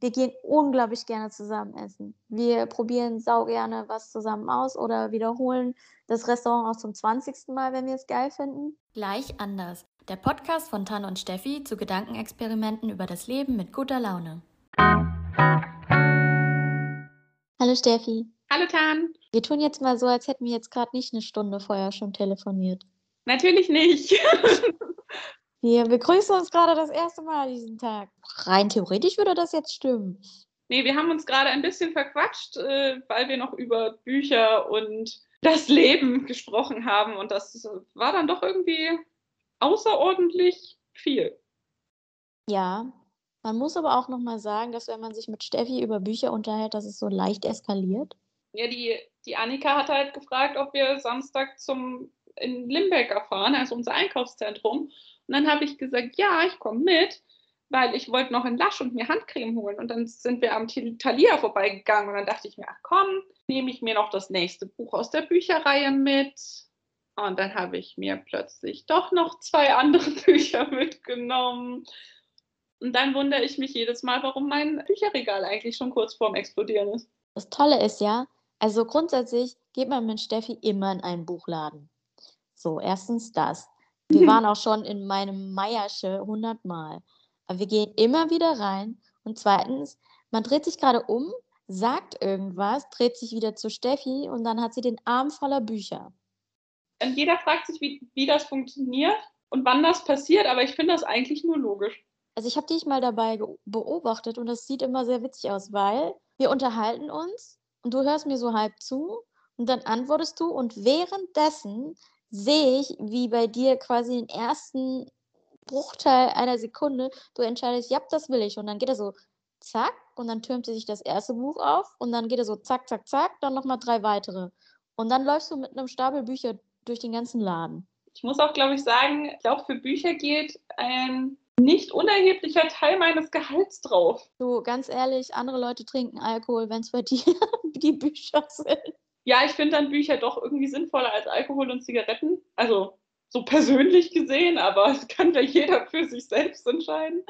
Wir gehen unglaublich gerne zusammen essen. Wir probieren sau gerne was zusammen aus oder wiederholen das Restaurant auch zum 20. Mal, wenn wir es geil finden. Gleich anders. Der Podcast von Tan und Steffi zu Gedankenexperimenten über das Leben mit guter Laune. Hallo Steffi. Hallo Tan. Wir tun jetzt mal so, als hätten wir jetzt gerade nicht eine Stunde vorher schon telefoniert. Natürlich nicht. Wir begrüßen uns gerade das erste Mal diesen Tag. Rein theoretisch würde das jetzt stimmen. Nee, wir haben uns gerade ein bisschen verquatscht, äh, weil wir noch über Bücher und das Leben gesprochen haben. Und das war dann doch irgendwie außerordentlich viel. Ja, man muss aber auch nochmal sagen, dass wenn man sich mit Steffi über Bücher unterhält, dass es so leicht eskaliert. Ja, die, die Annika hat halt gefragt, ob wir Samstag zum in Limbeck fahren, also unser Einkaufszentrum. Und dann habe ich gesagt, ja, ich komme mit, weil ich wollte noch in Lasch und mir Handcreme holen. Und dann sind wir am Thalia vorbeigegangen und dann dachte ich mir, ach komm, nehme ich mir noch das nächste Buch aus der Bücherreihe mit. Und dann habe ich mir plötzlich doch noch zwei andere Bücher mitgenommen. Und dann wundere ich mich jedes Mal, warum mein Bücherregal eigentlich schon kurz vorm Explodieren ist. Das Tolle ist ja, also grundsätzlich geht man mit Steffi immer in einen Buchladen. So, erstens das. Wir waren auch schon in meinem Meiersche hundertmal. Aber wir gehen immer wieder rein. Und zweitens, man dreht sich gerade um, sagt irgendwas, dreht sich wieder zu Steffi und dann hat sie den Arm voller Bücher. Und jeder fragt sich, wie, wie das funktioniert und wann das passiert, aber ich finde das eigentlich nur logisch. Also ich habe dich mal dabei beobachtet und das sieht immer sehr witzig aus, weil wir unterhalten uns und du hörst mir so halb zu und dann antwortest du und währenddessen sehe ich, wie bei dir quasi den ersten Bruchteil einer Sekunde du entscheidest, ja, das will ich. Und dann geht er so zack und dann türmt sich das erste Buch auf und dann geht er so zack, zack, zack, dann nochmal drei weitere. Und dann läufst du mit einem Stapel Bücher durch den ganzen Laden. Ich muss auch, glaube ich, sagen, ich glaube, für Bücher geht ein nicht unerheblicher Teil meines Gehalts drauf. Du, ganz ehrlich, andere Leute trinken Alkohol, wenn es bei dir die Bücher sind ja, ich finde dann Bücher doch irgendwie sinnvoller als Alkohol und Zigaretten. Also so persönlich gesehen, aber es kann ja jeder für sich selbst entscheiden.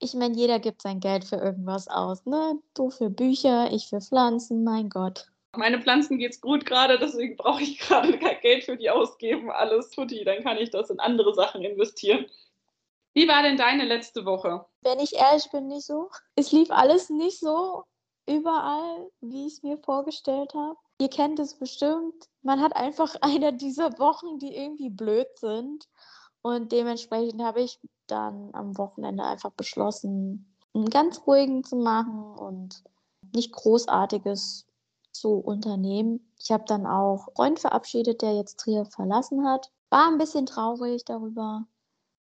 Ich meine, jeder gibt sein Geld für irgendwas aus, ne? Du für Bücher, ich für Pflanzen, mein Gott. Meine Pflanzen geht's gut gerade, deswegen brauche ich gerade kein Geld für die ausgeben. Alles tutti, dann kann ich das in andere Sachen investieren. Wie war denn deine letzte Woche? Wenn ich ehrlich bin, nicht so. Es lief alles nicht so überall, wie ich es mir vorgestellt habe. Ihr kennt es bestimmt. Man hat einfach eine dieser Wochen, die irgendwie blöd sind. Und dementsprechend habe ich dann am Wochenende einfach beschlossen, einen ganz ruhigen zu machen und nicht großartiges zu unternehmen. Ich habe dann auch einen Freund verabschiedet, der jetzt Trier verlassen hat. War ein bisschen traurig darüber,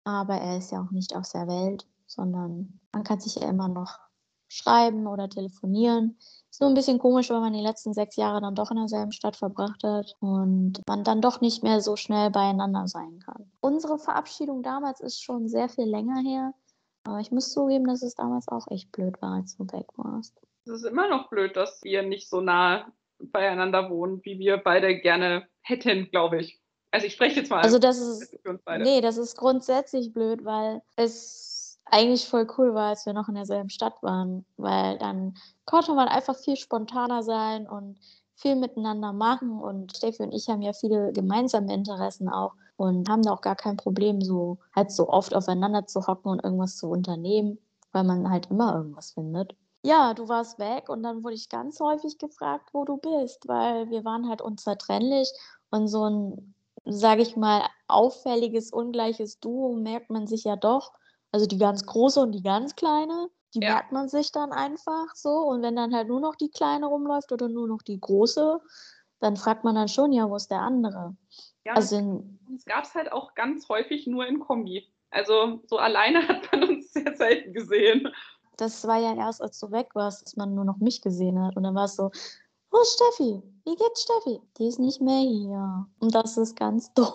aber er ist ja auch nicht aus der Welt, sondern man kann sich ja immer noch schreiben oder telefonieren. Ist nur ein bisschen komisch, weil man die letzten sechs Jahre dann doch in derselben Stadt verbracht hat und man dann doch nicht mehr so schnell beieinander sein kann. Unsere Verabschiedung damals ist schon sehr viel länger her. Aber ich muss zugeben, dass es damals auch echt blöd war, als du weg warst. Es ist immer noch blöd, dass wir nicht so nah beieinander wohnen, wie wir beide gerne hätten, glaube ich. Also ich spreche jetzt mal. Also das ist, nee, das ist grundsätzlich blöd, weil es eigentlich voll cool war, als wir noch in derselben Stadt waren, weil dann konnte man einfach viel spontaner sein und viel miteinander machen und Steffi und ich haben ja viele gemeinsame Interessen auch und haben da auch gar kein Problem, so halt so oft aufeinander zu hocken und irgendwas zu unternehmen, weil man halt immer irgendwas findet. Ja, du warst weg und dann wurde ich ganz häufig gefragt, wo du bist, weil wir waren halt unzertrennlich und so ein, sage ich mal, auffälliges, ungleiches Duo merkt man sich ja doch also die ganz große und die ganz kleine, die ja. merkt man sich dann einfach so. Und wenn dann halt nur noch die kleine rumläuft oder nur noch die große, dann fragt man dann schon, ja, wo ist der andere? Ja, also uns gab es halt auch ganz häufig nur in Kombi. Also so alleine hat man uns sehr selten gesehen. Das war ja erst, als du weg warst, dass man nur noch mich gesehen hat. Und dann war es so, wo ist Steffi? Wie geht's Steffi? Die ist nicht mehr hier. Und das ist ganz doof.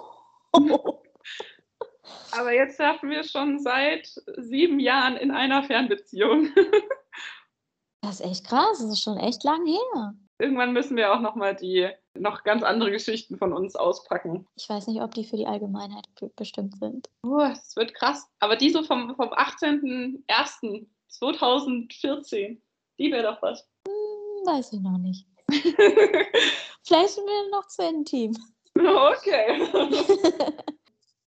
Aber jetzt schaffen wir schon seit sieben Jahren in einer Fernbeziehung. das ist echt krass, das ist schon echt lang her. Irgendwann müssen wir auch nochmal die noch ganz andere Geschichten von uns auspacken. Ich weiß nicht, ob die für die Allgemeinheit bestimmt sind. Uh, das wird krass. Aber die so vom, vom 18.01. 2014. Die wäre doch was. Hm, weiß ich noch nicht. Vielleicht sind wir noch zu intim. okay.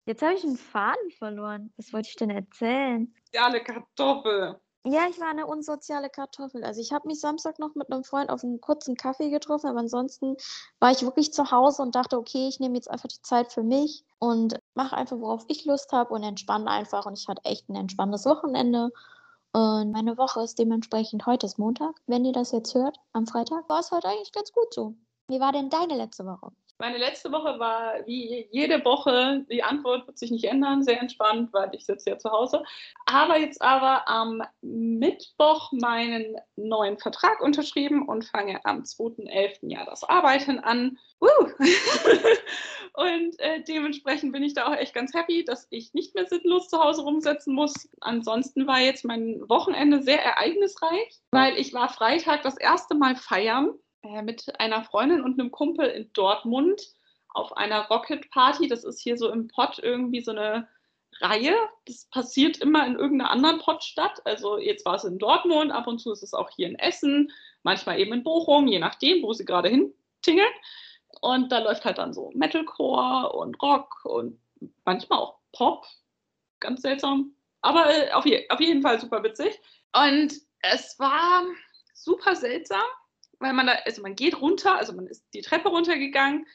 Jetzt habe ich einen Faden verloren. Was wollte ich denn erzählen? Eine Kartoffel. Ja, ich war eine unsoziale Kartoffel. Also ich habe mich Samstag noch mit einem Freund auf einen kurzen Kaffee getroffen, aber ansonsten war ich wirklich zu Hause und dachte, okay, ich nehme jetzt einfach die Zeit für mich und mache einfach, worauf ich Lust habe und entspanne einfach. Und ich hatte echt ein entspanntes Wochenende. Und meine Woche ist dementsprechend, heute ist Montag, wenn ihr das jetzt hört, am Freitag, war es heute eigentlich ganz gut so. Wie war denn deine letzte Woche? Meine letzte Woche war wie jede Woche, die Antwort wird sich nicht ändern, sehr entspannt, weil ich sitze ja zu Hause. Aber jetzt aber am Mittwoch meinen neuen Vertrag unterschrieben und fange am 2.11. Jahr das Arbeiten an. Uh. und äh, dementsprechend bin ich da auch echt ganz happy, dass ich nicht mehr sinnlos zu Hause rumsetzen muss. Ansonsten war jetzt mein Wochenende sehr ereignisreich, weil ich war Freitag das erste Mal feiern äh, mit einer Freundin und einem Kumpel in Dortmund auf einer Rocket Party. Das ist hier so im Pott irgendwie so eine Reihe. Das passiert immer in irgendeiner anderen Pottstadt. Also jetzt war es in Dortmund, ab und zu ist es auch hier in Essen, manchmal eben in Bochum, je nachdem, wo sie gerade hintingeln. Und da läuft halt dann so Metalcore und Rock und manchmal auch Pop. Ganz seltsam. Aber äh, auf, je auf jeden Fall super witzig. Und es war super seltsam, weil man da, also man geht runter, also man ist die Treppe runtergegangen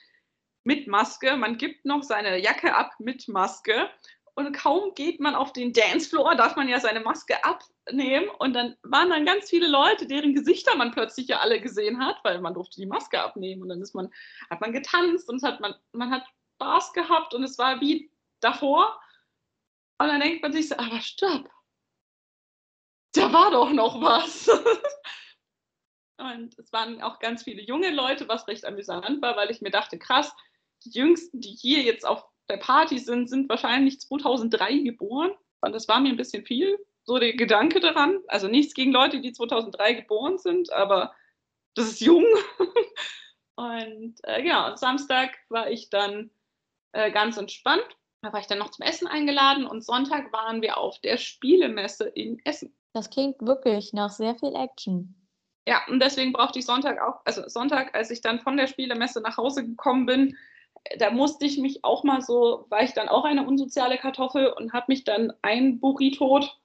mit Maske, man gibt noch seine Jacke ab mit Maske. Und kaum geht man auf den Dancefloor, darf man ja seine Maske abnehmen. Und dann waren dann ganz viele Leute, deren Gesichter man plötzlich ja alle gesehen hat, weil man durfte die Maske abnehmen. Und dann ist man, hat man getanzt und hat man, man hat Spaß gehabt und es war wie davor. Und dann denkt man sich so, aber stopp, da war doch noch was. Und es waren auch ganz viele junge Leute, was recht amüsant war, weil ich mir dachte, krass, die Jüngsten, die hier jetzt auf der Party sind, sind wahrscheinlich 2003 geboren. Und das war mir ein bisschen viel, so der Gedanke daran. Also nichts gegen Leute, die 2003 geboren sind, aber das ist jung. und äh, ja, und Samstag war ich dann äh, ganz entspannt. Da war ich dann noch zum Essen eingeladen und Sonntag waren wir auf der Spielemesse in Essen. Das klingt wirklich nach sehr viel Action. Ja, und deswegen brauchte ich Sonntag auch, also Sonntag, als ich dann von der Spielemesse nach Hause gekommen bin, da musste ich mich auch mal so, war ich dann auch eine unsoziale Kartoffel und habe mich dann ein tot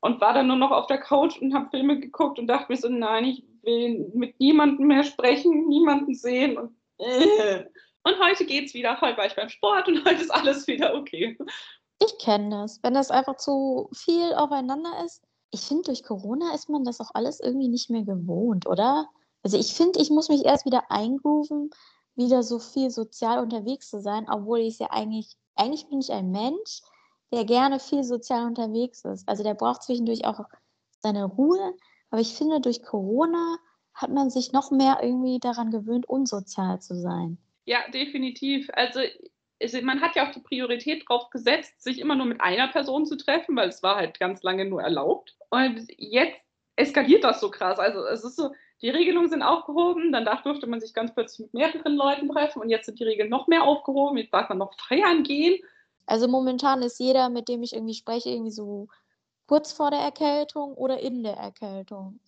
und war dann nur noch auf der Couch und habe Filme geguckt und dachte mir so, nein, ich will mit niemandem mehr sprechen, niemanden sehen und äh. Und heute geht's wieder, heute war ich beim Sport und heute ist alles wieder okay. Ich kenne das. Wenn das einfach zu viel aufeinander ist, ich finde, durch Corona ist man das auch alles irgendwie nicht mehr gewohnt, oder? Also ich finde, ich muss mich erst wieder eingrooven, wieder so viel sozial unterwegs zu sein, obwohl ich ja eigentlich, eigentlich bin ich ein Mensch, der gerne viel sozial unterwegs ist. Also der braucht zwischendurch auch seine Ruhe. Aber ich finde, durch Corona hat man sich noch mehr irgendwie daran gewöhnt, unsozial zu sein. Ja, definitiv. Also man hat ja auch die Priorität drauf gesetzt, sich immer nur mit einer Person zu treffen, weil es war halt ganz lange nur erlaubt. Und jetzt eskaliert das so krass. Also es ist so, die Regelungen sind aufgehoben, dann durfte man sich ganz plötzlich mit mehreren Leuten treffen und jetzt sind die Regeln noch mehr aufgehoben, jetzt darf man noch feiern gehen. Also momentan ist jeder, mit dem ich irgendwie spreche, irgendwie so kurz vor der Erkältung oder in der Erkältung.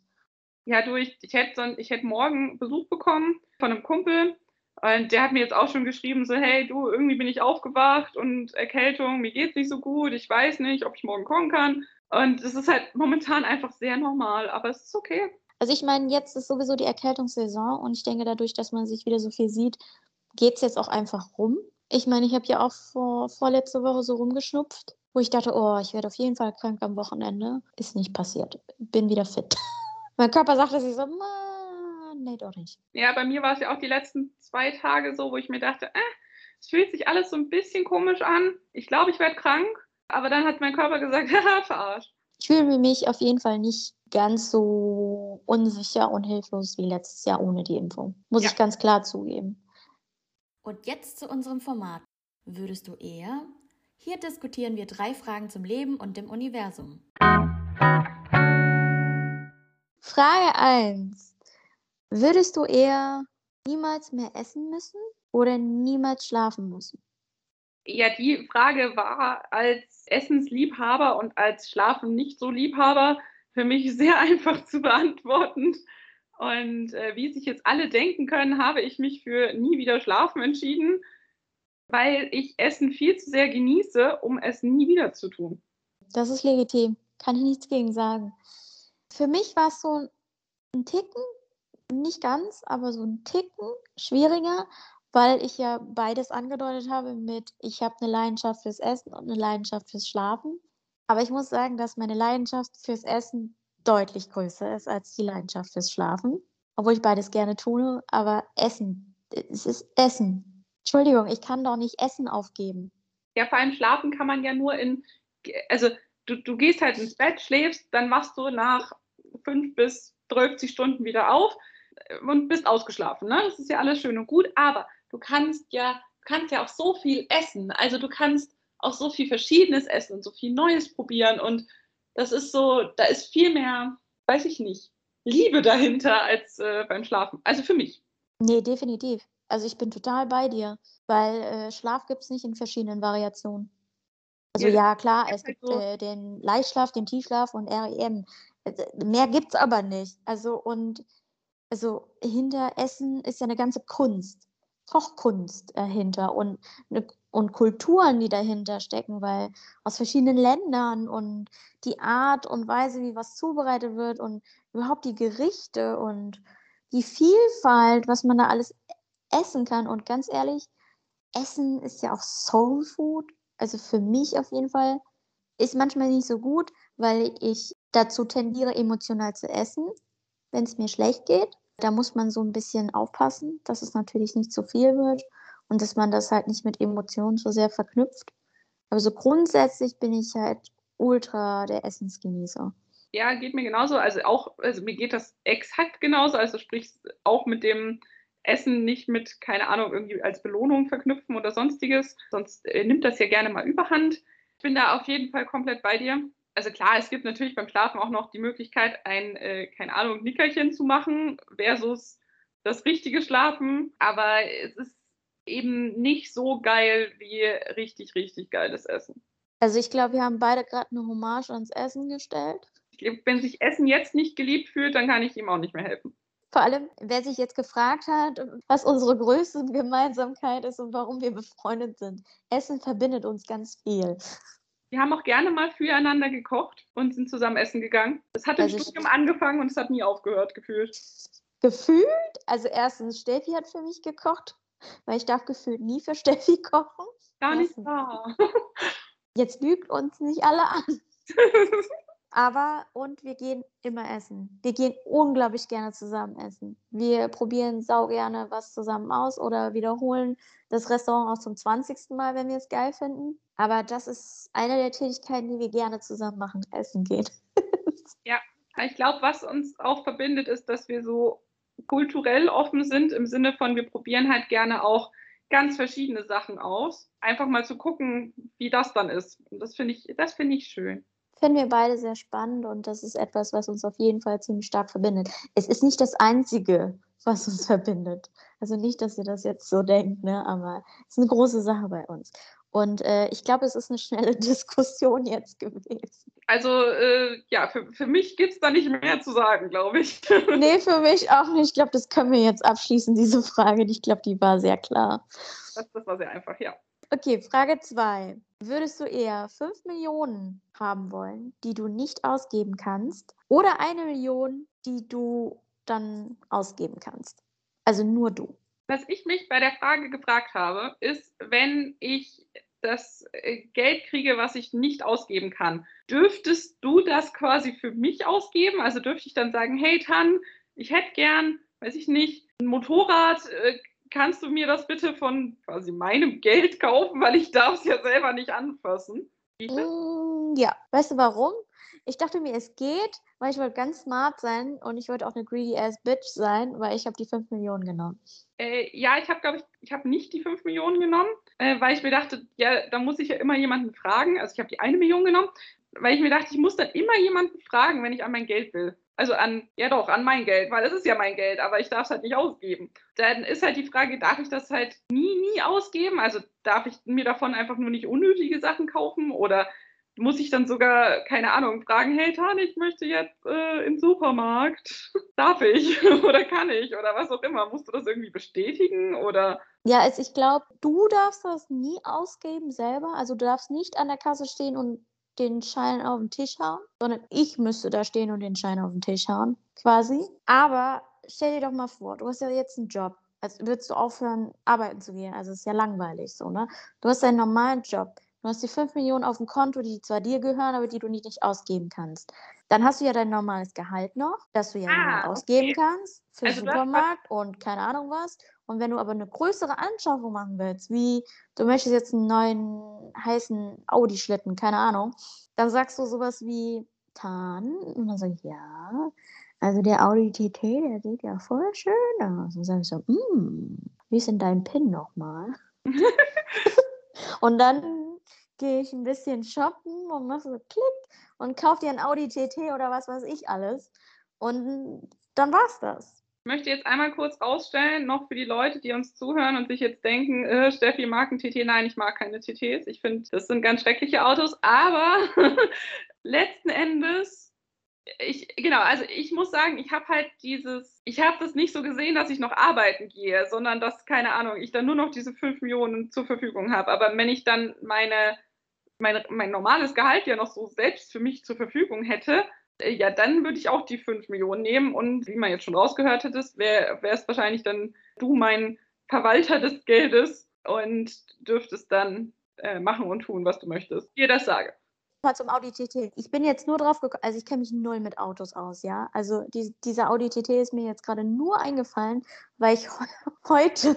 Ja, du, ich, ich hätte, ich hätte morgen Besuch bekommen von einem Kumpel, und der hat mir jetzt auch schon geschrieben, so, hey, du, irgendwie bin ich aufgewacht und Erkältung, mir geht's nicht so gut, ich weiß nicht, ob ich morgen kommen kann. Und es ist halt momentan einfach sehr normal, aber es ist okay. Also ich meine, jetzt ist sowieso die Erkältungssaison und ich denke, dadurch, dass man sich wieder so viel sieht, geht es jetzt auch einfach rum. Ich meine, ich habe ja auch vor, vorletzte Woche so rumgeschnupft, wo ich dachte, oh, ich werde auf jeden Fall krank am Wochenende. Ist nicht passiert. Bin wieder fit. mein Körper sagte sich so, doch nicht. Ja, bei mir war es ja auch die letzten zwei Tage so, wo ich mir dachte, äh, es fühlt sich alles so ein bisschen komisch an. Ich glaube, ich werde krank. Aber dann hat mein Körper gesagt, haha, verarscht. Ich fühle mich auf jeden Fall nicht ganz so unsicher und hilflos wie letztes Jahr ohne die Impfung. Muss ja. ich ganz klar zugeben. Und jetzt zu unserem Format. Würdest du eher? Hier diskutieren wir drei Fragen zum Leben und dem Universum. Frage 1. Würdest du eher niemals mehr essen müssen oder niemals schlafen müssen? Ja, die Frage war als Essensliebhaber und als Schlafen nicht so Liebhaber für mich sehr einfach zu beantworten. Und äh, wie sich jetzt alle denken können, habe ich mich für nie wieder schlafen entschieden, weil ich Essen viel zu sehr genieße, um es nie wieder zu tun. Das ist legitim. Kann ich nichts gegen sagen. Für mich war es so ein Ticken, nicht ganz, aber so ein Ticken schwieriger, weil ich ja beides angedeutet habe mit, ich habe eine Leidenschaft fürs Essen und eine Leidenschaft fürs Schlafen. Aber ich muss sagen, dass meine Leidenschaft fürs Essen deutlich größer ist als die Leidenschaft fürs Schlafen. Obwohl ich beides gerne tue, aber Essen, es ist Essen. Entschuldigung, ich kann doch nicht Essen aufgeben. Ja, vor allem schlafen kann man ja nur in, also du, du gehst halt ins Bett, schläfst, dann wachst du nach fünf bis 30 Stunden wieder auf und bist ausgeschlafen. Ne? Das ist ja alles schön und gut, aber du kannst ja, kannst ja auch so viel essen. Also du kannst auch so viel Verschiedenes essen und so viel Neues probieren und das ist so, da ist viel mehr, weiß ich nicht, Liebe dahinter als äh, beim Schlafen. Also für mich. Nee, definitiv. Also ich bin total bei dir, weil äh, Schlaf gibt es nicht in verschiedenen Variationen. Also ja, ja klar, es gibt so. äh, den Leichtschlaf, den Tiefschlaf und REM. Äh, mehr gibt es aber nicht. Also und also hinter Essen ist ja eine ganze Kunst, Kochkunst dahinter und eine und Kulturen, die dahinter stecken, weil aus verschiedenen Ländern und die Art und Weise, wie was zubereitet wird und überhaupt die Gerichte und die Vielfalt, was man da alles essen kann. Und ganz ehrlich, Essen ist ja auch Soul Food. Also für mich auf jeden Fall ist manchmal nicht so gut, weil ich dazu tendiere, emotional zu essen, wenn es mir schlecht geht. Da muss man so ein bisschen aufpassen, dass es natürlich nicht zu viel wird und dass man das halt nicht mit Emotionen so sehr verknüpft. Aber so grundsätzlich bin ich halt ultra der Essensgenießer. Ja, geht mir genauso. Also auch, also mir geht das exakt genauso. Also sprich auch mit dem Essen nicht mit, keine Ahnung, irgendwie als Belohnung verknüpfen oder sonstiges. Sonst äh, nimmt das ja gerne mal überhand. Ich bin da auf jeden Fall komplett bei dir. Also klar, es gibt natürlich beim Schlafen auch noch die Möglichkeit, ein, äh, keine Ahnung, Nickerchen zu machen versus das richtige Schlafen. Aber es ist eben nicht so geil wie richtig, richtig geiles Essen. Also ich glaube, wir haben beide gerade eine Hommage ans Essen gestellt. Wenn sich Essen jetzt nicht geliebt fühlt, dann kann ich ihm auch nicht mehr helfen. Vor allem, wer sich jetzt gefragt hat, was unsere größte Gemeinsamkeit ist und warum wir befreundet sind. Essen verbindet uns ganz viel. Wir haben auch gerne mal füreinander gekocht und sind zusammen essen gegangen. Es hat im also Studium angefangen und es hat nie aufgehört, gefühlt. Gefühlt? Also erstens, Steffi hat für mich gekocht weil ich darf gefühlt nie für Steffi kochen. Gar nicht wahr. Jetzt lügt uns nicht alle an. Aber, und wir gehen immer essen. Wir gehen unglaublich gerne zusammen essen. Wir probieren sau gerne was zusammen aus oder wiederholen das Restaurant auch zum 20. Mal, wenn wir es geil finden. Aber das ist eine der Tätigkeiten, die wir gerne zusammen machen, essen gehen. ja, ich glaube, was uns auch verbindet, ist, dass wir so kulturell offen sind, im Sinne von, wir probieren halt gerne auch ganz verschiedene Sachen aus. Einfach mal zu gucken, wie das dann ist. Und das finde ich, das finde ich schön. Finden wir beide sehr spannend und das ist etwas, was uns auf jeden Fall ziemlich stark verbindet. Es ist nicht das Einzige, was uns verbindet. Also nicht, dass ihr das jetzt so denkt, ne? aber es ist eine große Sache bei uns. Und äh, ich glaube, es ist eine schnelle Diskussion jetzt gewesen. Also äh, ja, für, für mich gibt es da nicht mehr zu sagen, glaube ich. nee, für mich auch nicht. Ich glaube, das können wir jetzt abschließen, diese Frage. Ich glaube, die war sehr klar. Das, das war sehr einfach, ja. Okay, Frage 2. Würdest du eher 5 Millionen haben wollen, die du nicht ausgeben kannst, oder eine Million, die du dann ausgeben kannst? Also nur du was ich mich bei der Frage gefragt habe, ist, wenn ich das äh, Geld kriege, was ich nicht ausgeben kann, dürftest du das quasi für mich ausgeben? Also dürfte ich dann sagen, hey Tan, ich hätte gern, weiß ich nicht, ein Motorrad, äh, kannst du mir das bitte von quasi meinem Geld kaufen, weil ich darf es ja selber nicht anfassen? Mm, ja, weißt du warum? Ich dachte mir, es geht, weil ich wollte ganz smart sein und ich wollte auch eine greedy ass Bitch sein, weil ich habe die 5 Millionen genommen. Äh, ja, ich habe, glaube ich, ich habe nicht die 5 Millionen genommen, äh, weil ich mir dachte, ja, da muss ich ja immer jemanden fragen. Also ich habe die eine Million genommen, weil ich mir dachte, ich muss dann immer jemanden fragen, wenn ich an mein Geld will. Also an, ja doch, an mein Geld, weil es ist ja mein Geld, aber ich darf es halt nicht ausgeben. Dann ist halt die Frage, darf ich das halt nie, nie ausgeben? Also darf ich mir davon einfach nur nicht unnötige Sachen kaufen oder muss ich dann sogar, keine Ahnung, fragen, hey Tan, ich möchte jetzt äh, im Supermarkt. Darf ich oder kann ich oder was auch immer? Musst du das irgendwie bestätigen oder? Ja, also ich glaube, du darfst das nie ausgeben selber. Also du darfst nicht an der Kasse stehen und den Schein auf den Tisch hauen, sondern ich müsste da stehen und den Schein auf den Tisch hauen, quasi. Aber stell dir doch mal vor, du hast ja jetzt einen Job. Als würdest du aufhören, arbeiten zu gehen. Also es ist ja langweilig so, ne? Du hast einen normalen Job. Du hast die 5 Millionen auf dem Konto, die zwar dir gehören, aber die du nicht, ausgeben kannst. Dann hast du ja dein normales Gehalt noch, das du ja ah, ausgeben okay. kannst für also Supermarkt und keine Ahnung was. Und wenn du aber eine größere Anschaffung machen willst, wie du möchtest jetzt einen neuen heißen Audi-Schlitten, keine Ahnung, dann sagst du sowas wie Tan. Und dann sage ich, ja, also der Audi TT, der sieht ja voll schön aus. Und dann sage ich so, mm, wie ist denn dein PIN nochmal? und dann gehe ich ein bisschen shoppen und mache so Klick und kaufe dir ein Audi TT oder was weiß ich alles. Und dann war's das. Ich möchte jetzt einmal kurz ausstellen, noch für die Leute, die uns zuhören und sich jetzt denken, äh, Steffi mag ein TT. Nein, ich mag keine TTs. Ich finde, das sind ganz schreckliche Autos. Aber letzten Endes ich, genau, also ich muss sagen, ich habe halt dieses, ich habe das nicht so gesehen, dass ich noch arbeiten gehe, sondern dass, keine Ahnung, ich dann nur noch diese 5 Millionen zur Verfügung habe. Aber wenn ich dann meine mein, mein normales Gehalt ja noch so selbst für mich zur Verfügung hätte, äh, ja, dann würde ich auch die 5 Millionen nehmen. Und wie man jetzt schon rausgehört hättest, wäre es wahrscheinlich dann du mein Verwalter des Geldes und dürftest dann äh, machen und tun, was du möchtest. Dir das sage mal zum Audi TT. Ich bin jetzt nur drauf gekommen, also ich kenne mich null mit Autos aus, ja. Also die, dieser Audi TT ist mir jetzt gerade nur eingefallen, weil ich heute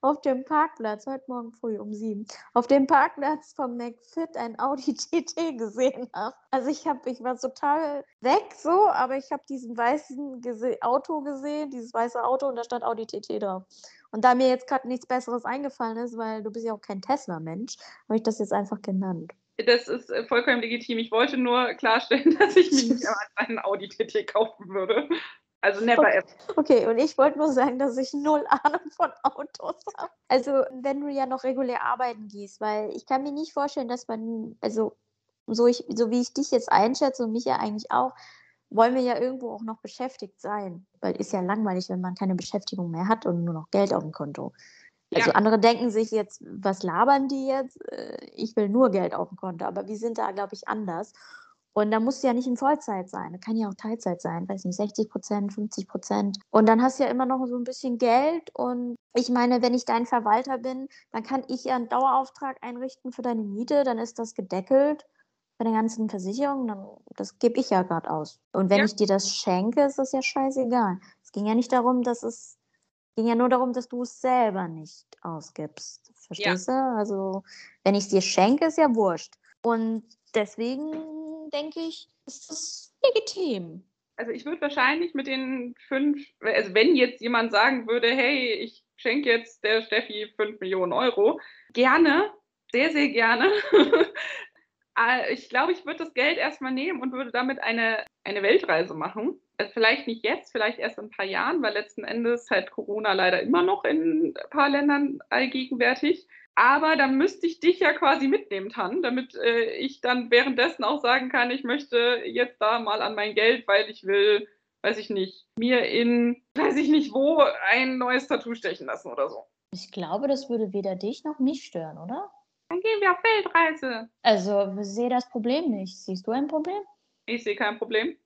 auf dem Parkplatz, heute Morgen früh um sieben, auf dem Parkplatz vom McFit ein Audi TT gesehen habe. Also ich habe, ich war total weg so, aber ich habe diesen weißen gese Auto gesehen, dieses weiße Auto und da stand Audi TT drauf. Und da mir jetzt gerade nichts Besseres eingefallen ist, weil du bist ja auch kein Tesla-Mensch, habe ich das jetzt einfach genannt. Das ist äh, vollkommen legitim. Ich wollte nur klarstellen, dass ich mir nicht einen Audi TT kaufen würde. Also never okay. ever. Okay, und ich wollte nur sagen, dass ich null Ahnung von Autos habe. Also, wenn du ja noch regulär arbeiten gehst, weil ich kann mir nicht vorstellen, dass man, also so, ich, so wie ich dich jetzt einschätze und mich ja eigentlich auch, wollen wir ja irgendwo auch noch beschäftigt sein. Weil ist ja langweilig, wenn man keine Beschäftigung mehr hat und nur noch Geld auf dem Konto. Also ja. andere denken sich jetzt, was labern die jetzt? Äh, ich will nur Geld auf dem Konto. Aber wir sind da, glaube ich, anders. Und da muss ja nicht in Vollzeit sein. Das kann ja auch Teilzeit sein. Weiß nicht, 60 Prozent, 50 Prozent. Und dann hast du ja immer noch so ein bisschen Geld. Und ich meine, wenn ich dein Verwalter bin, dann kann ich ja einen Dauerauftrag einrichten für deine Miete. Dann ist das gedeckelt bei den ganzen Versicherungen. Dann, das gebe ich ja gerade aus. Und wenn ja. ich dir das schenke, ist das ja scheißegal. Es ging ja nicht darum, dass es ging ja nur darum, dass du es selber nicht ausgibst. Verstehst ja. du? Also, wenn ich es dir schenke, ist ja wurscht. Und deswegen denke ich, ist das legitim. Also ich würde wahrscheinlich mit den fünf, also wenn jetzt jemand sagen würde, hey, ich schenke jetzt der Steffi fünf Millionen Euro, gerne, sehr, sehr gerne. Äh, ich glaube, ich würde das Geld erstmal nehmen und würde damit eine, eine Weltreise machen. Also vielleicht nicht jetzt, vielleicht erst in ein paar Jahren, weil letzten Endes halt Corona leider immer noch in ein paar Ländern allgegenwärtig. Aber dann müsste ich dich ja quasi mitnehmen, Tan, damit äh, ich dann währenddessen auch sagen kann, ich möchte jetzt da mal an mein Geld, weil ich will, weiß ich nicht, mir in, weiß ich nicht wo, ein neues Tattoo stechen lassen oder so. Ich glaube, das würde weder dich noch mich stören, oder? Dann gehen wir auf Weltreise. Also, ich sehe das Problem nicht. Siehst du ein Problem? Ich sehe kein Problem.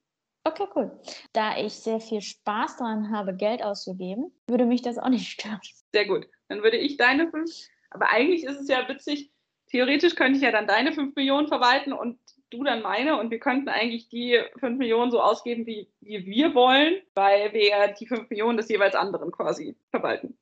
Okay, cool. Da ich sehr viel Spaß daran habe, Geld auszugeben, würde mich das auch nicht stören. Sehr gut. Dann würde ich deine fünf, aber eigentlich ist es ja witzig, theoretisch könnte ich ja dann deine fünf Millionen verwalten und du dann meine und wir könnten eigentlich die fünf Millionen so ausgeben, wie, wie wir wollen, weil wir ja die fünf Millionen des jeweils anderen quasi verwalten.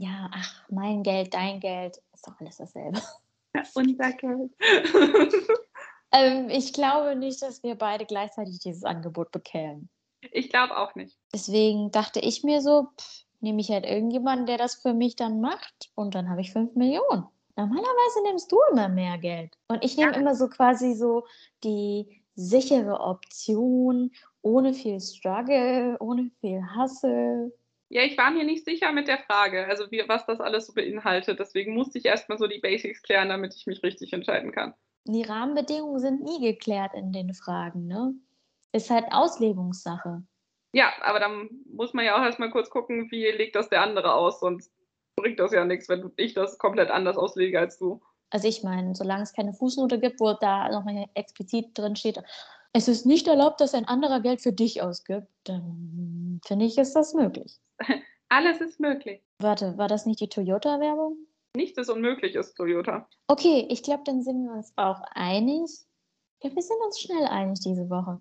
Ja, ach, mein Geld, dein Geld, ist doch alles dasselbe. Unser Geld. Ähm, ich glaube nicht, dass wir beide gleichzeitig dieses Angebot bekämen. Ich glaube auch nicht. Deswegen dachte ich mir so, pff, nehme ich halt irgendjemanden, der das für mich dann macht und dann habe ich 5 Millionen. Normalerweise nimmst du immer mehr Geld. Und ich nehme ja. immer so quasi so die sichere Option, ohne viel Struggle, ohne viel Hassel. Ja, ich war mir nicht sicher mit der Frage, also wie, was das alles so beinhaltet. Deswegen musste ich erstmal so die Basics klären, damit ich mich richtig entscheiden kann. die Rahmenbedingungen sind nie geklärt in den Fragen, ne? Ist halt Auslegungssache. Ja, aber dann muss man ja auch erstmal kurz gucken, wie legt das der andere aus, sonst bringt das ja nichts, wenn ich das komplett anders auslege als du. Also ich meine, solange es keine Fußnote gibt, wo da nochmal explizit drin steht, es ist nicht erlaubt, dass ein anderer Geld für dich ausgibt, dann finde ich, ist das möglich. Alles ist möglich. Warte, war das nicht die Toyota-Werbung? Nichts ist unmöglich, ist Toyota. Okay, ich glaube, dann sind wir uns auch einig. Ja, wir sind uns schnell einig diese Woche.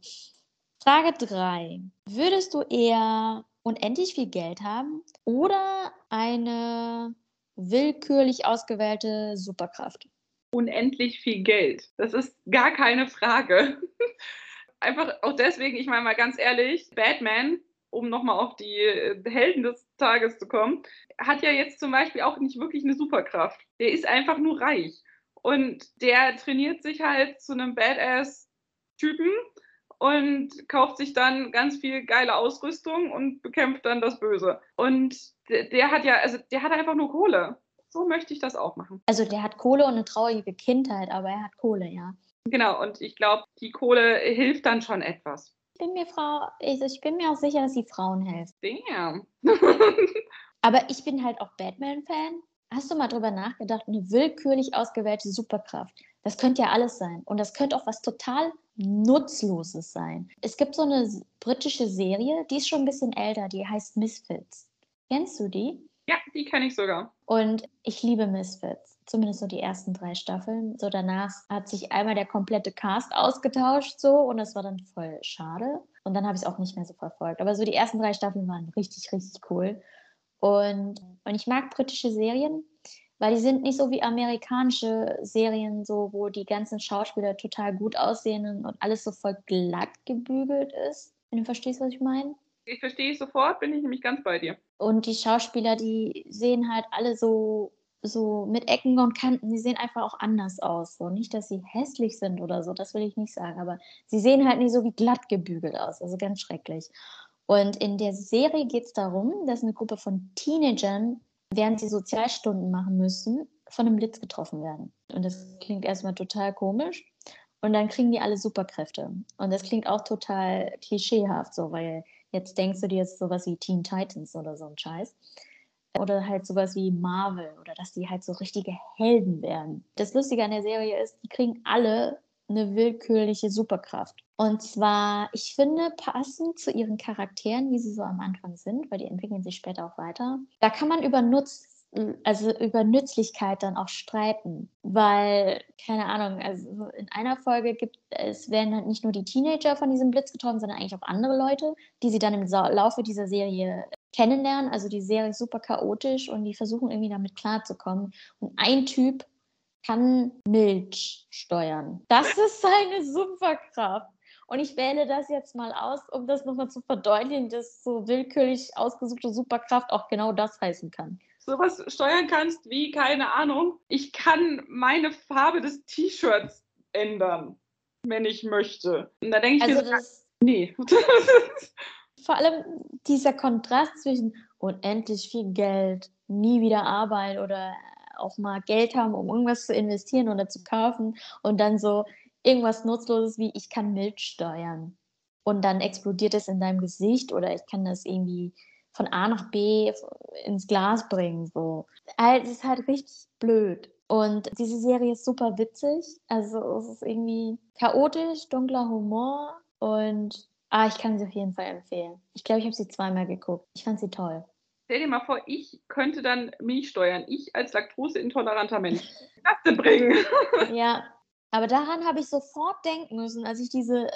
Frage 3. Würdest du eher unendlich viel Geld haben oder eine willkürlich ausgewählte Superkraft? Unendlich viel Geld. Das ist gar keine Frage. Einfach auch deswegen, ich meine mal ganz ehrlich, Batman, um nochmal auf die äh, Helden des Tages zu kommen, hat ja jetzt zum Beispiel auch nicht wirklich eine Superkraft. Der ist einfach nur reich. Und der trainiert sich halt zu einem Badass-Typen und kauft sich dann ganz viel geile Ausrüstung und bekämpft dann das Böse. Und der, der, hat ja, also der hat einfach nur Kohle. So möchte ich das auch machen. Also der hat Kohle und eine traurige Kindheit, aber er hat Kohle, ja. Genau, und ich glaube, die Kohle hilft dann schon etwas. Ich bin mir Frau, also ich bin mir auch sicher, dass die Frauen hilft. Damn. aber ich bin halt auch Batman-Fan. Hast du mal drüber nachgedacht, eine willkürlich ausgewählte Superkraft? Das könnte ja alles sein. Und das könnte auch was total Nutzloses sein. Es gibt so eine britische Serie, die ist schon ein bisschen älter, die heißt Misfits. Kennst du die? Ja, die kenne ich sogar. Und ich liebe Misfits. Zumindest so die ersten drei Staffeln. So danach hat sich einmal der komplette Cast ausgetauscht so und das war dann voll schade. Und dann habe ich es auch nicht mehr so verfolgt. Aber so die ersten drei Staffeln waren richtig, richtig cool. Und, und ich mag britische Serien, weil die sind nicht so wie amerikanische Serien, so wo die ganzen Schauspieler total gut aussehen und alles so voll glatt gebügelt ist. Wenn du verstehst, was ich meine? Ich verstehe es sofort, bin ich nämlich ganz bei dir. Und die Schauspieler, die sehen halt alle so, so mit Ecken und Kanten, sie sehen einfach auch anders aus. So nicht, dass sie hässlich sind oder so, das will ich nicht sagen, aber sie sehen halt nicht so wie glatt gebügelt aus, also ganz schrecklich. Und in der Serie geht es darum, dass eine Gruppe von Teenagern während sie Sozialstunden machen müssen, von einem Blitz getroffen werden. Und das klingt erstmal total komisch. Und dann kriegen die alle Superkräfte. Und das klingt auch total klischeehaft, so, weil jetzt denkst du dir jetzt sowas wie Teen Titans oder so ein Scheiß. Oder halt sowas wie Marvel oder dass die halt so richtige Helden werden. Das Lustige an der Serie ist, die kriegen alle eine willkürliche Superkraft. Und zwar, ich finde, passend zu ihren Charakteren, wie sie so am Anfang sind, weil die entwickeln sich später auch weiter. Da kann man über Nutz, also über Nützlichkeit dann auch streiten, weil, keine Ahnung, also in einer Folge gibt es werden halt nicht nur die Teenager von diesem Blitz getroffen, sondern eigentlich auch andere Leute, die sie dann im Laufe dieser Serie kennenlernen. Also die Serie ist super chaotisch und die versuchen irgendwie damit klarzukommen. Und ein Typ kann Milch steuern. Das ist seine Superkraft. Und ich wähle das jetzt mal aus, um das nochmal zu verdeutlichen, dass so willkürlich ausgesuchte Superkraft auch genau das heißen kann. Sowas steuern kannst wie, keine Ahnung, ich kann meine Farbe des T-Shirts ändern, wenn ich möchte. Und da denke ich also mir so, das, nee. vor allem dieser Kontrast zwischen unendlich viel Geld, nie wieder arbeiten oder auch mal Geld haben, um irgendwas zu investieren oder zu kaufen und dann so irgendwas Nutzloses wie ich kann Milch steuern und dann explodiert es in deinem Gesicht oder ich kann das irgendwie von A nach B ins Glas bringen. So. Es ist halt richtig blöd. Und diese Serie ist super witzig. Also es ist irgendwie chaotisch, dunkler Humor und ah, ich kann sie auf jeden Fall empfehlen. Ich glaube, ich habe sie zweimal geguckt. Ich fand sie toll. Stell dir mal vor, ich könnte dann Milch steuern. Ich als laktoseintoleranter Mensch. Klasse bringen. Ja, aber daran habe ich sofort denken müssen, als ich diese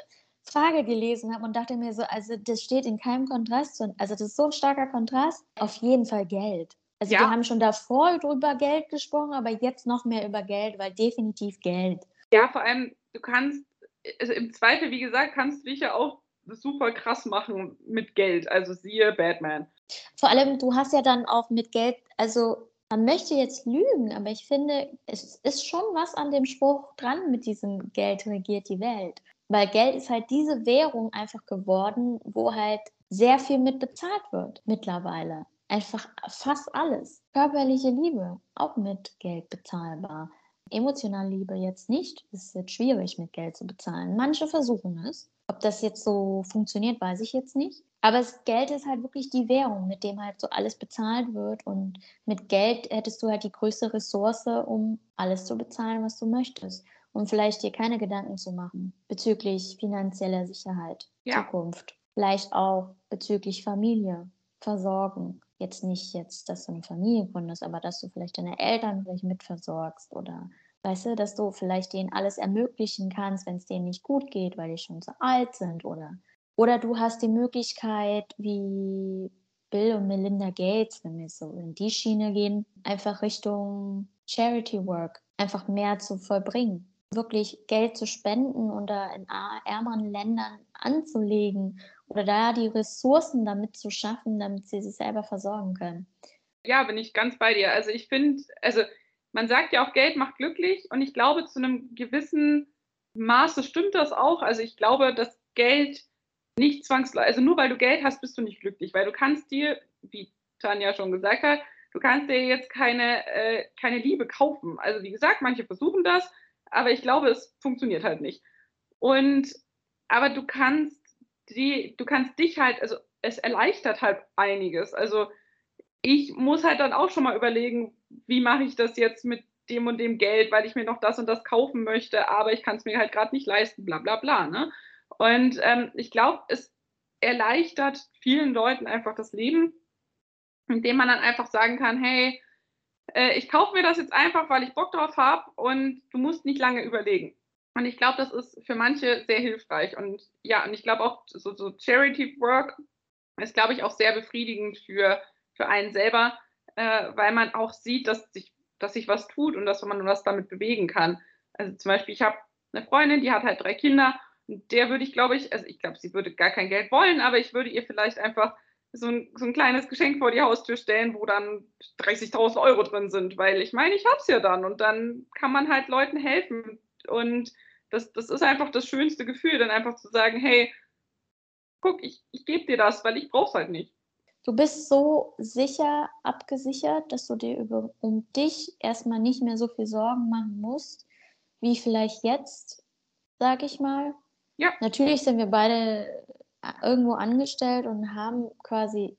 Frage gelesen habe und dachte mir so, also das steht in keinem Kontrast. Zu, also das ist so ein starker Kontrast. Auf jeden Fall Geld. Also ja. wir haben schon davor über Geld gesprochen, aber jetzt noch mehr über Geld, weil definitiv Geld. Ja, vor allem, du kannst, also im Zweifel, wie gesagt, kannst du dich ja auch super krass machen mit Geld. Also siehe Batman. Vor allem, du hast ja dann auch mit Geld, also man möchte jetzt lügen, aber ich finde, es ist schon was an dem Spruch dran mit diesem Geld regiert die Welt. Weil Geld ist halt diese Währung einfach geworden, wo halt sehr viel mit bezahlt wird mittlerweile. Einfach fast alles. Körperliche Liebe, auch mit Geld bezahlbar. emotionale Liebe jetzt nicht. Es ist jetzt schwierig, mit Geld zu bezahlen. Manche versuchen es. Ob das jetzt so funktioniert, weiß ich jetzt nicht. Aber das Geld ist halt wirklich die Währung, mit dem halt so alles bezahlt wird. Und mit Geld hättest du halt die größte Ressource, um alles zu bezahlen, was du möchtest. Und vielleicht dir keine Gedanken zu machen bezüglich finanzieller Sicherheit, ja. Zukunft. Vielleicht auch bezüglich Familie, Versorgen. Jetzt nicht jetzt, dass du eine Familie gründest, aber dass du vielleicht deine Eltern vielleicht mitversorgst oder weißt du, dass du vielleicht denen alles ermöglichen kannst, wenn es denen nicht gut geht, weil die schon so alt sind oder oder du hast die Möglichkeit, wie Bill und Melinda Gates, wenn wir so in die Schiene gehen, einfach Richtung Charity Work, einfach mehr zu vollbringen. Wirklich Geld zu spenden oder in ärmeren Ländern anzulegen oder da die Ressourcen damit zu schaffen, damit sie sich selber versorgen können. Ja, bin ich ganz bei dir. Also ich finde, also man sagt ja auch, Geld macht glücklich und ich glaube, zu einem gewissen Maße stimmt das auch. Also ich glaube, dass Geld nicht zwangsläufig, also nur weil du Geld hast, bist du nicht glücklich, weil du kannst dir, wie Tanja schon gesagt hat, du kannst dir jetzt keine, äh, keine Liebe kaufen. Also wie gesagt, manche versuchen das, aber ich glaube, es funktioniert halt nicht. Und aber du kannst die, du kannst dich halt, also es erleichtert halt einiges. Also ich muss halt dann auch schon mal überlegen, wie mache ich das jetzt mit dem und dem Geld, weil ich mir noch das und das kaufen möchte, aber ich kann es mir halt gerade nicht leisten, bla bla bla. Ne? Und ähm, ich glaube, es erleichtert vielen Leuten einfach das Leben, indem man dann einfach sagen kann, hey, äh, ich kaufe mir das jetzt einfach, weil ich Bock drauf habe und du musst nicht lange überlegen. Und ich glaube, das ist für manche sehr hilfreich. Und ja, und ich glaube auch, so, so Charity Work ist, glaube ich, auch sehr befriedigend für, für einen selber, äh, weil man auch sieht, dass sich, dass sich was tut und dass man was damit bewegen kann. Also zum Beispiel, ich habe eine Freundin, die hat halt drei Kinder der würde ich, glaube ich, also ich glaube, sie würde gar kein Geld wollen, aber ich würde ihr vielleicht einfach so ein, so ein kleines Geschenk vor die Haustür stellen, wo dann 30.000 Euro drin sind, weil ich meine, ich habe es ja dann und dann kann man halt Leuten helfen und das, das ist einfach das schönste Gefühl, dann einfach zu sagen, hey, guck, ich, ich gebe dir das, weil ich brauche es halt nicht. Du bist so sicher abgesichert, dass du dir über, um dich erstmal nicht mehr so viel Sorgen machen musst, wie vielleicht jetzt, sag ich mal. Ja. Natürlich sind wir beide äh, irgendwo angestellt und haben quasi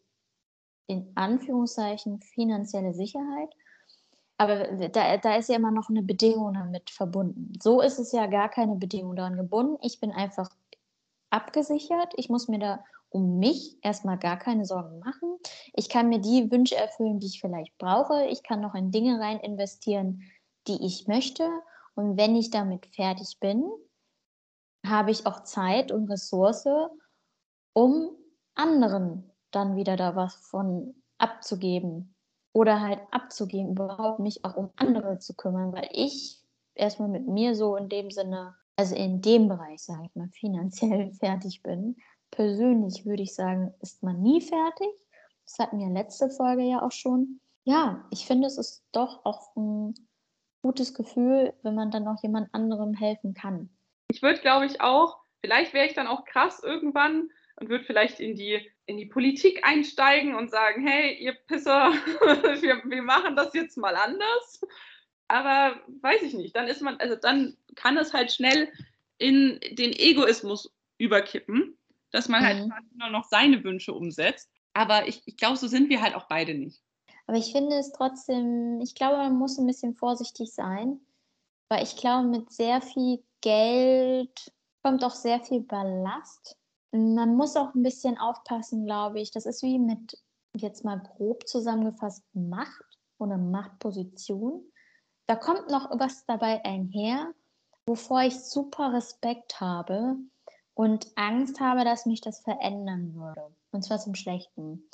in Anführungszeichen finanzielle Sicherheit. Aber da, da ist ja immer noch eine Bedingung damit verbunden. So ist es ja gar keine Bedingung daran gebunden. Ich bin einfach abgesichert. Ich muss mir da um mich erstmal gar keine Sorgen machen. Ich kann mir die Wünsche erfüllen, die ich vielleicht brauche. Ich kann noch in Dinge rein investieren, die ich möchte. Und wenn ich damit fertig bin, habe ich auch Zeit und Ressource, um anderen dann wieder da was von abzugeben oder halt abzugeben, überhaupt mich auch um andere zu kümmern, weil ich erstmal mit mir so in dem Sinne, also in dem Bereich, sage ich mal, finanziell fertig bin. Persönlich würde ich sagen, ist man nie fertig. Das hatten wir letzte Folge ja auch schon. Ja, ich finde, es ist doch auch ein gutes Gefühl, wenn man dann auch jemand anderem helfen kann. Ich würde, glaube ich, auch, vielleicht wäre ich dann auch krass irgendwann und würde vielleicht in die, in die Politik einsteigen und sagen, hey, ihr Pisser, wir, wir machen das jetzt mal anders. Aber weiß ich nicht, dann ist man, also dann kann es halt schnell in den Egoismus überkippen, dass man halt mhm. nur noch seine Wünsche umsetzt. Aber ich, ich glaube, so sind wir halt auch beide nicht. Aber ich finde es trotzdem, ich glaube, man muss ein bisschen vorsichtig sein, weil ich glaube, mit sehr viel Geld kommt auch sehr viel Ballast. Man muss auch ein bisschen aufpassen, glaube ich. Das ist wie mit, jetzt mal grob zusammengefasst, Macht oder Machtposition. Da kommt noch was dabei einher, wovor ich super Respekt habe und Angst habe, dass mich das verändern würde. Und zwar zum Schlechten.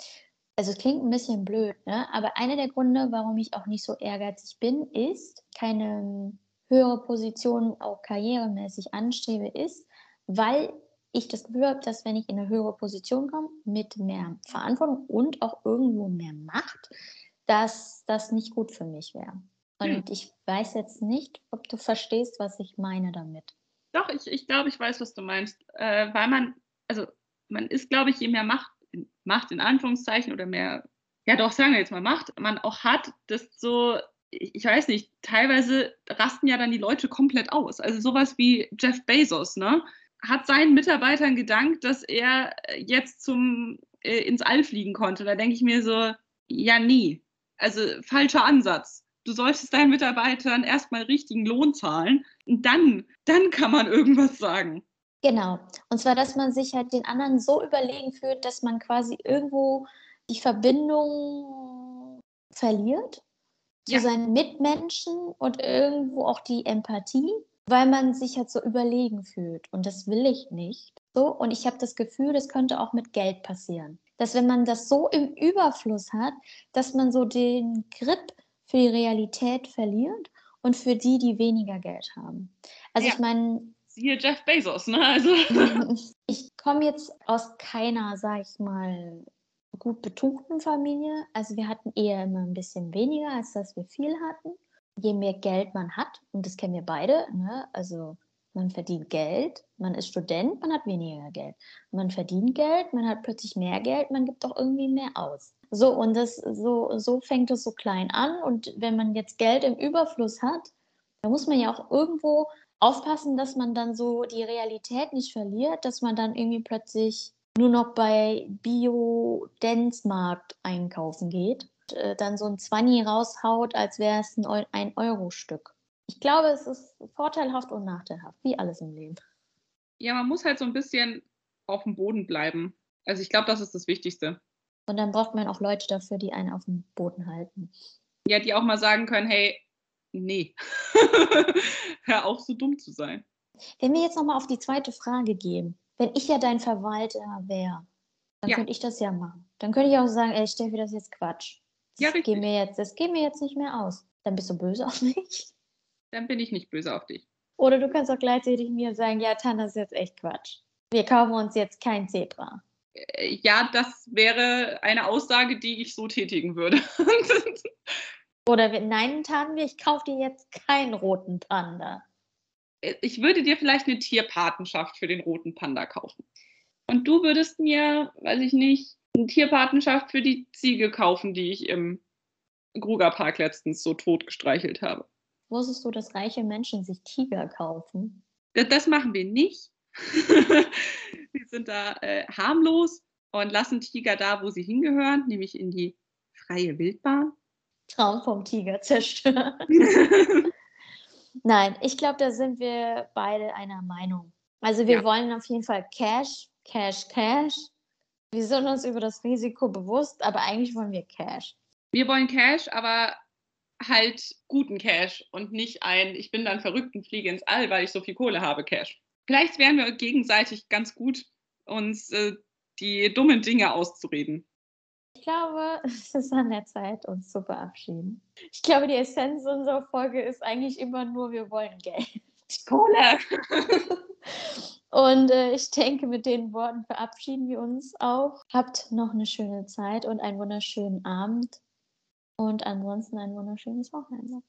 Also es klingt ein bisschen blöd, ne? aber einer der Gründe, warum ich auch nicht so ehrgeizig bin, ist, keine höhere Positionen auch karrieremäßig anstrebe, ist, weil ich das Gefühl habe, dass wenn ich in eine höhere Position komme, mit mehr Verantwortung und auch irgendwo mehr Macht, dass das nicht gut für mich wäre. Und hm. ich weiß jetzt nicht, ob du verstehst, was ich meine damit. Doch, ich, ich glaube, ich weiß, was du meinst. Äh, weil man, also man ist, glaube ich, je mehr Macht, Macht in Anführungszeichen oder mehr, ja doch, sagen wir jetzt mal Macht, man auch hat, desto ich weiß nicht, teilweise rasten ja dann die Leute komplett aus. Also sowas wie Jeff Bezos, ne? Hat seinen Mitarbeitern gedankt, dass er jetzt zum äh, ins All fliegen konnte. Da denke ich mir so, ja, nie. Also falscher Ansatz. Du solltest deinen Mitarbeitern erstmal richtigen Lohn zahlen und dann, dann kann man irgendwas sagen. Genau. Und zwar, dass man sich halt den anderen so überlegen fühlt, dass man quasi irgendwo die Verbindung verliert zu ja. seinen Mitmenschen und irgendwo auch die Empathie, weil man sich halt so überlegen fühlt. Und das will ich nicht. So, und ich habe das Gefühl, das könnte auch mit Geld passieren. Dass wenn man das so im Überfluss hat, dass man so den Grip für die Realität verliert und für die, die weniger Geld haben. Also ja. ich meine. Siehe Jeff Bezos, ne? Also. ich komme jetzt aus keiner, sag ich mal, gut betuchten Familie. Also wir hatten eher immer ein bisschen weniger, als dass wir viel hatten. Je mehr Geld man hat, und das kennen wir beide, ne? also man verdient Geld, man ist Student, man hat weniger Geld. Man verdient Geld, man hat plötzlich mehr Geld, man gibt auch irgendwie mehr aus. So, und das, so, so fängt es so klein an. Und wenn man jetzt Geld im Überfluss hat, dann muss man ja auch irgendwo aufpassen, dass man dann so die Realität nicht verliert, dass man dann irgendwie plötzlich nur noch bei Bio-Dance-Markt einkaufen geht, und, äh, dann so ein Zwanni raushaut, als wäre es ein, ein Euro-Stück. Ich glaube, es ist vorteilhaft und nachteilhaft, wie alles im Leben. Ja, man muss halt so ein bisschen auf dem Boden bleiben. Also ich glaube, das ist das Wichtigste. Und dann braucht man auch Leute dafür, die einen auf dem Boden halten. Ja, die auch mal sagen können, hey, nee, hör auf, so dumm zu sein. Wenn wir jetzt nochmal auf die zweite Frage gehen, wenn ich ja dein Verwalter wäre, dann ja. könnte ich das ja machen. Dann könnte ich auch sagen, ey, Steffi, das ist jetzt Quatsch. Das ja, richtig. Geht mir jetzt, das geht mir jetzt nicht mehr aus. Dann bist du böse auf mich. Dann bin ich nicht böse auf dich. Oder du kannst auch gleichzeitig mir sagen, ja, Tan, das ist jetzt echt Quatsch. Wir kaufen uns jetzt kein Zebra. Äh, ja, das wäre eine Aussage, die ich so tätigen würde. Oder nein, Tan, ich kaufe dir jetzt keinen roten Panda. Äh, ich würde dir vielleicht eine Tierpatenschaft für den roten Panda kaufen. Und du würdest mir, weiß ich nicht, eine Tierpatenschaft für die Ziege kaufen, die ich im Grugerpark letztens so tot gestreichelt habe. Wusstest du, dass reiche Menschen sich Tiger kaufen? Das, das machen wir nicht. wir sind da äh, harmlos und lassen Tiger da, wo sie hingehören, nämlich in die freie Wildbahn. Traum vom Tiger zerstören. Nein, ich glaube, da sind wir beide einer Meinung. Also wir ja. wollen auf jeden Fall Cash, Cash, Cash. Wir sind uns über das Risiko bewusst, aber eigentlich wollen wir Cash. Wir wollen Cash, aber halt guten Cash und nicht ein, ich bin dann verrückt und fliege ins All, weil ich so viel Kohle habe, Cash. Vielleicht wären wir gegenseitig ganz gut, uns äh, die dummen Dinge auszureden. Ich glaube, es ist an der Zeit, uns zu verabschieden. Ich glaube, die Essenz unserer Folge ist eigentlich immer nur, wir wollen Geld. Kohle! Und äh, ich denke, mit den Worten verabschieden wir uns auch. Habt noch eine schöne Zeit und einen wunderschönen Abend. Und ansonsten ein wunderschönes Wochenende.